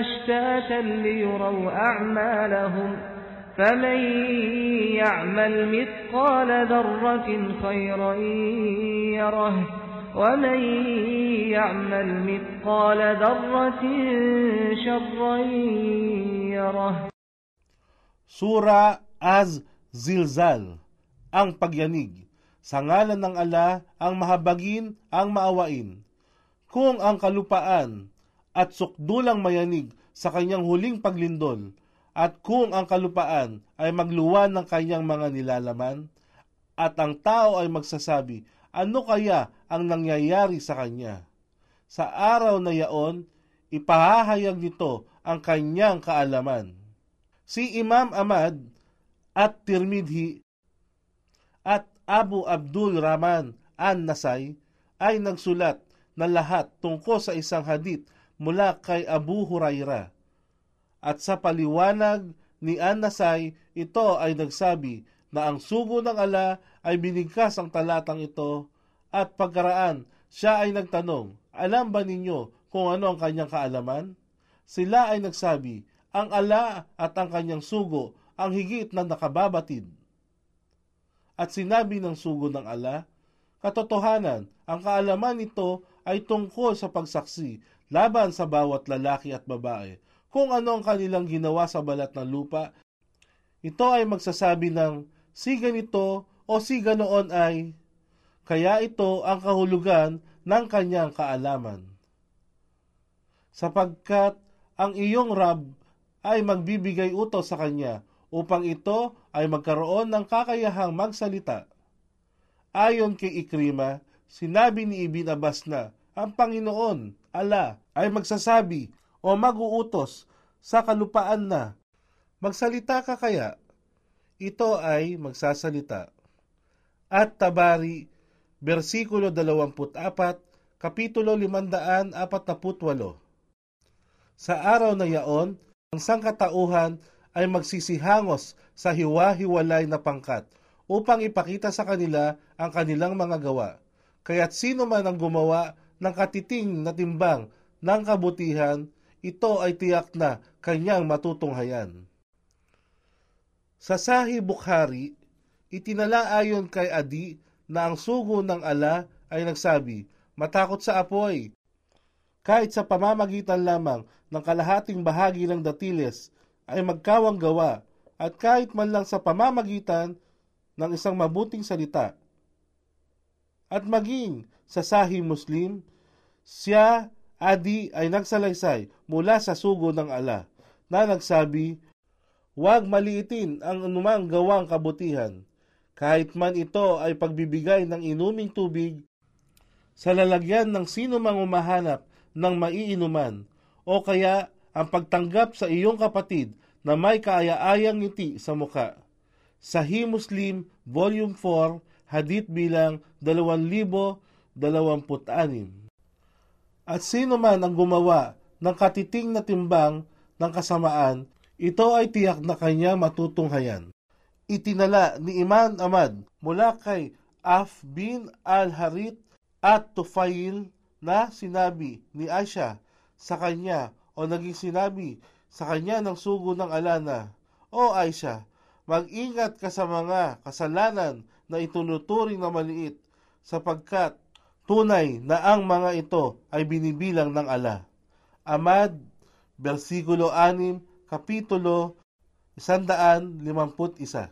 أشتاتا ليروا أعمالهم فمن يعمل مثقال ذرة خيرا يره ومن يعمل مثقال ذرة شرا يره Sura Az Zilzal, ang pagyanig. Sa ngalan ng ala, ang mahabagin, ang maawain. Kung ang kalupaan at sukdulang mayanig sa kanyang huling paglindol, at kung ang kalupaan ay magluwan ng kanyang mga nilalaman, at ang tao ay magsasabi, ano kaya ang nangyayari sa kanya? Sa araw na yaon, ipahahayag nito ang kanyang kaalaman. Si Imam Ahmad at Tirmidhi at Abu Abdul Rahman an-Nasai ay nagsulat na lahat tungkol sa isang hadith mula kay Abu Huraira. At sa paliwanag ni An-Nasai, ito ay nagsabi na ang sugo ng ala ay binigkas ang talatang ito at pagkaraan siya ay nagtanong, alam ba ninyo kung ano ang kanyang kaalaman? Sila ay nagsabi, ang ala at ang kanyang sugo ang higit na nakababatid. At sinabi ng sugo ng ala, katotohanan, ang kaalaman nito ay tungkol sa pagsaksi laban sa bawat lalaki at babae. Kung ano ang kanilang ginawa sa balat ng lupa, ito ay magsasabi ng si ganito o si ganoon ay, kaya ito ang kahulugan ng kanyang kaalaman. Sapagkat ang iyong Rab ay magbibigay utos sa kanya upang ito ay magkaroon ng kakayahang magsalita. Ayon kay Ikrima, sinabi ni Ibn Abbas na ang Panginoon, ala, ay magsasabi o maguutos sa kalupaan na, magsalita ka kaya? Ito ay magsasalita. At Tabari, versikulo 24, kapitulo 548. Sa araw na yaon, ang sangkatauhan ay magsisihangos sa hiwa-hiwalay na pangkat upang ipakita sa kanila ang kanilang mga gawa. Kaya't sino man ang gumawa ng katiting na timbang ng kabutihan, ito ay tiyak na kanyang matutunghayan. Sa Sahih Bukhari, itinala ayon kay Adi na ang sugo ng ala ay nagsabi, matakot sa apoy, kahit sa pamamagitan lamang ng kalahating bahagi ng datiles ay magkawang gawa at kahit man lang sa pamamagitan ng isang mabuting salita. At maging sa Sahih Muslim, siya, Adi, ay nagsalaysay mula sa sugo ng ala na nagsabi, Huwag maliitin ang anumang gawang kabutihan, kahit man ito ay pagbibigay ng inuming tubig sa lalagyan ng sino mang umahanap ng maiinuman o kaya ang pagtanggap sa iyong kapatid na may kaaya-ayang ngiti sa muka. Sahih Muslim, Volume 4, Hadith bilang 2026. At sino man ang gumawa ng katiting na timbang ng kasamaan, ito ay tiyak na kanya matutunghayan. Itinala ni Iman Ahmad mula kay Af bin al-Harith at Tufail na sinabi ni Aisha sa kanya o naging sinabi sa kanya ng sugo ng alana, O Aisha, mag-ingat ka sa mga kasalanan na itunuturing na maliit sapagkat tunay na ang mga ito ay binibilang ng ala. Amad, versikulo 6, kapitulo 151.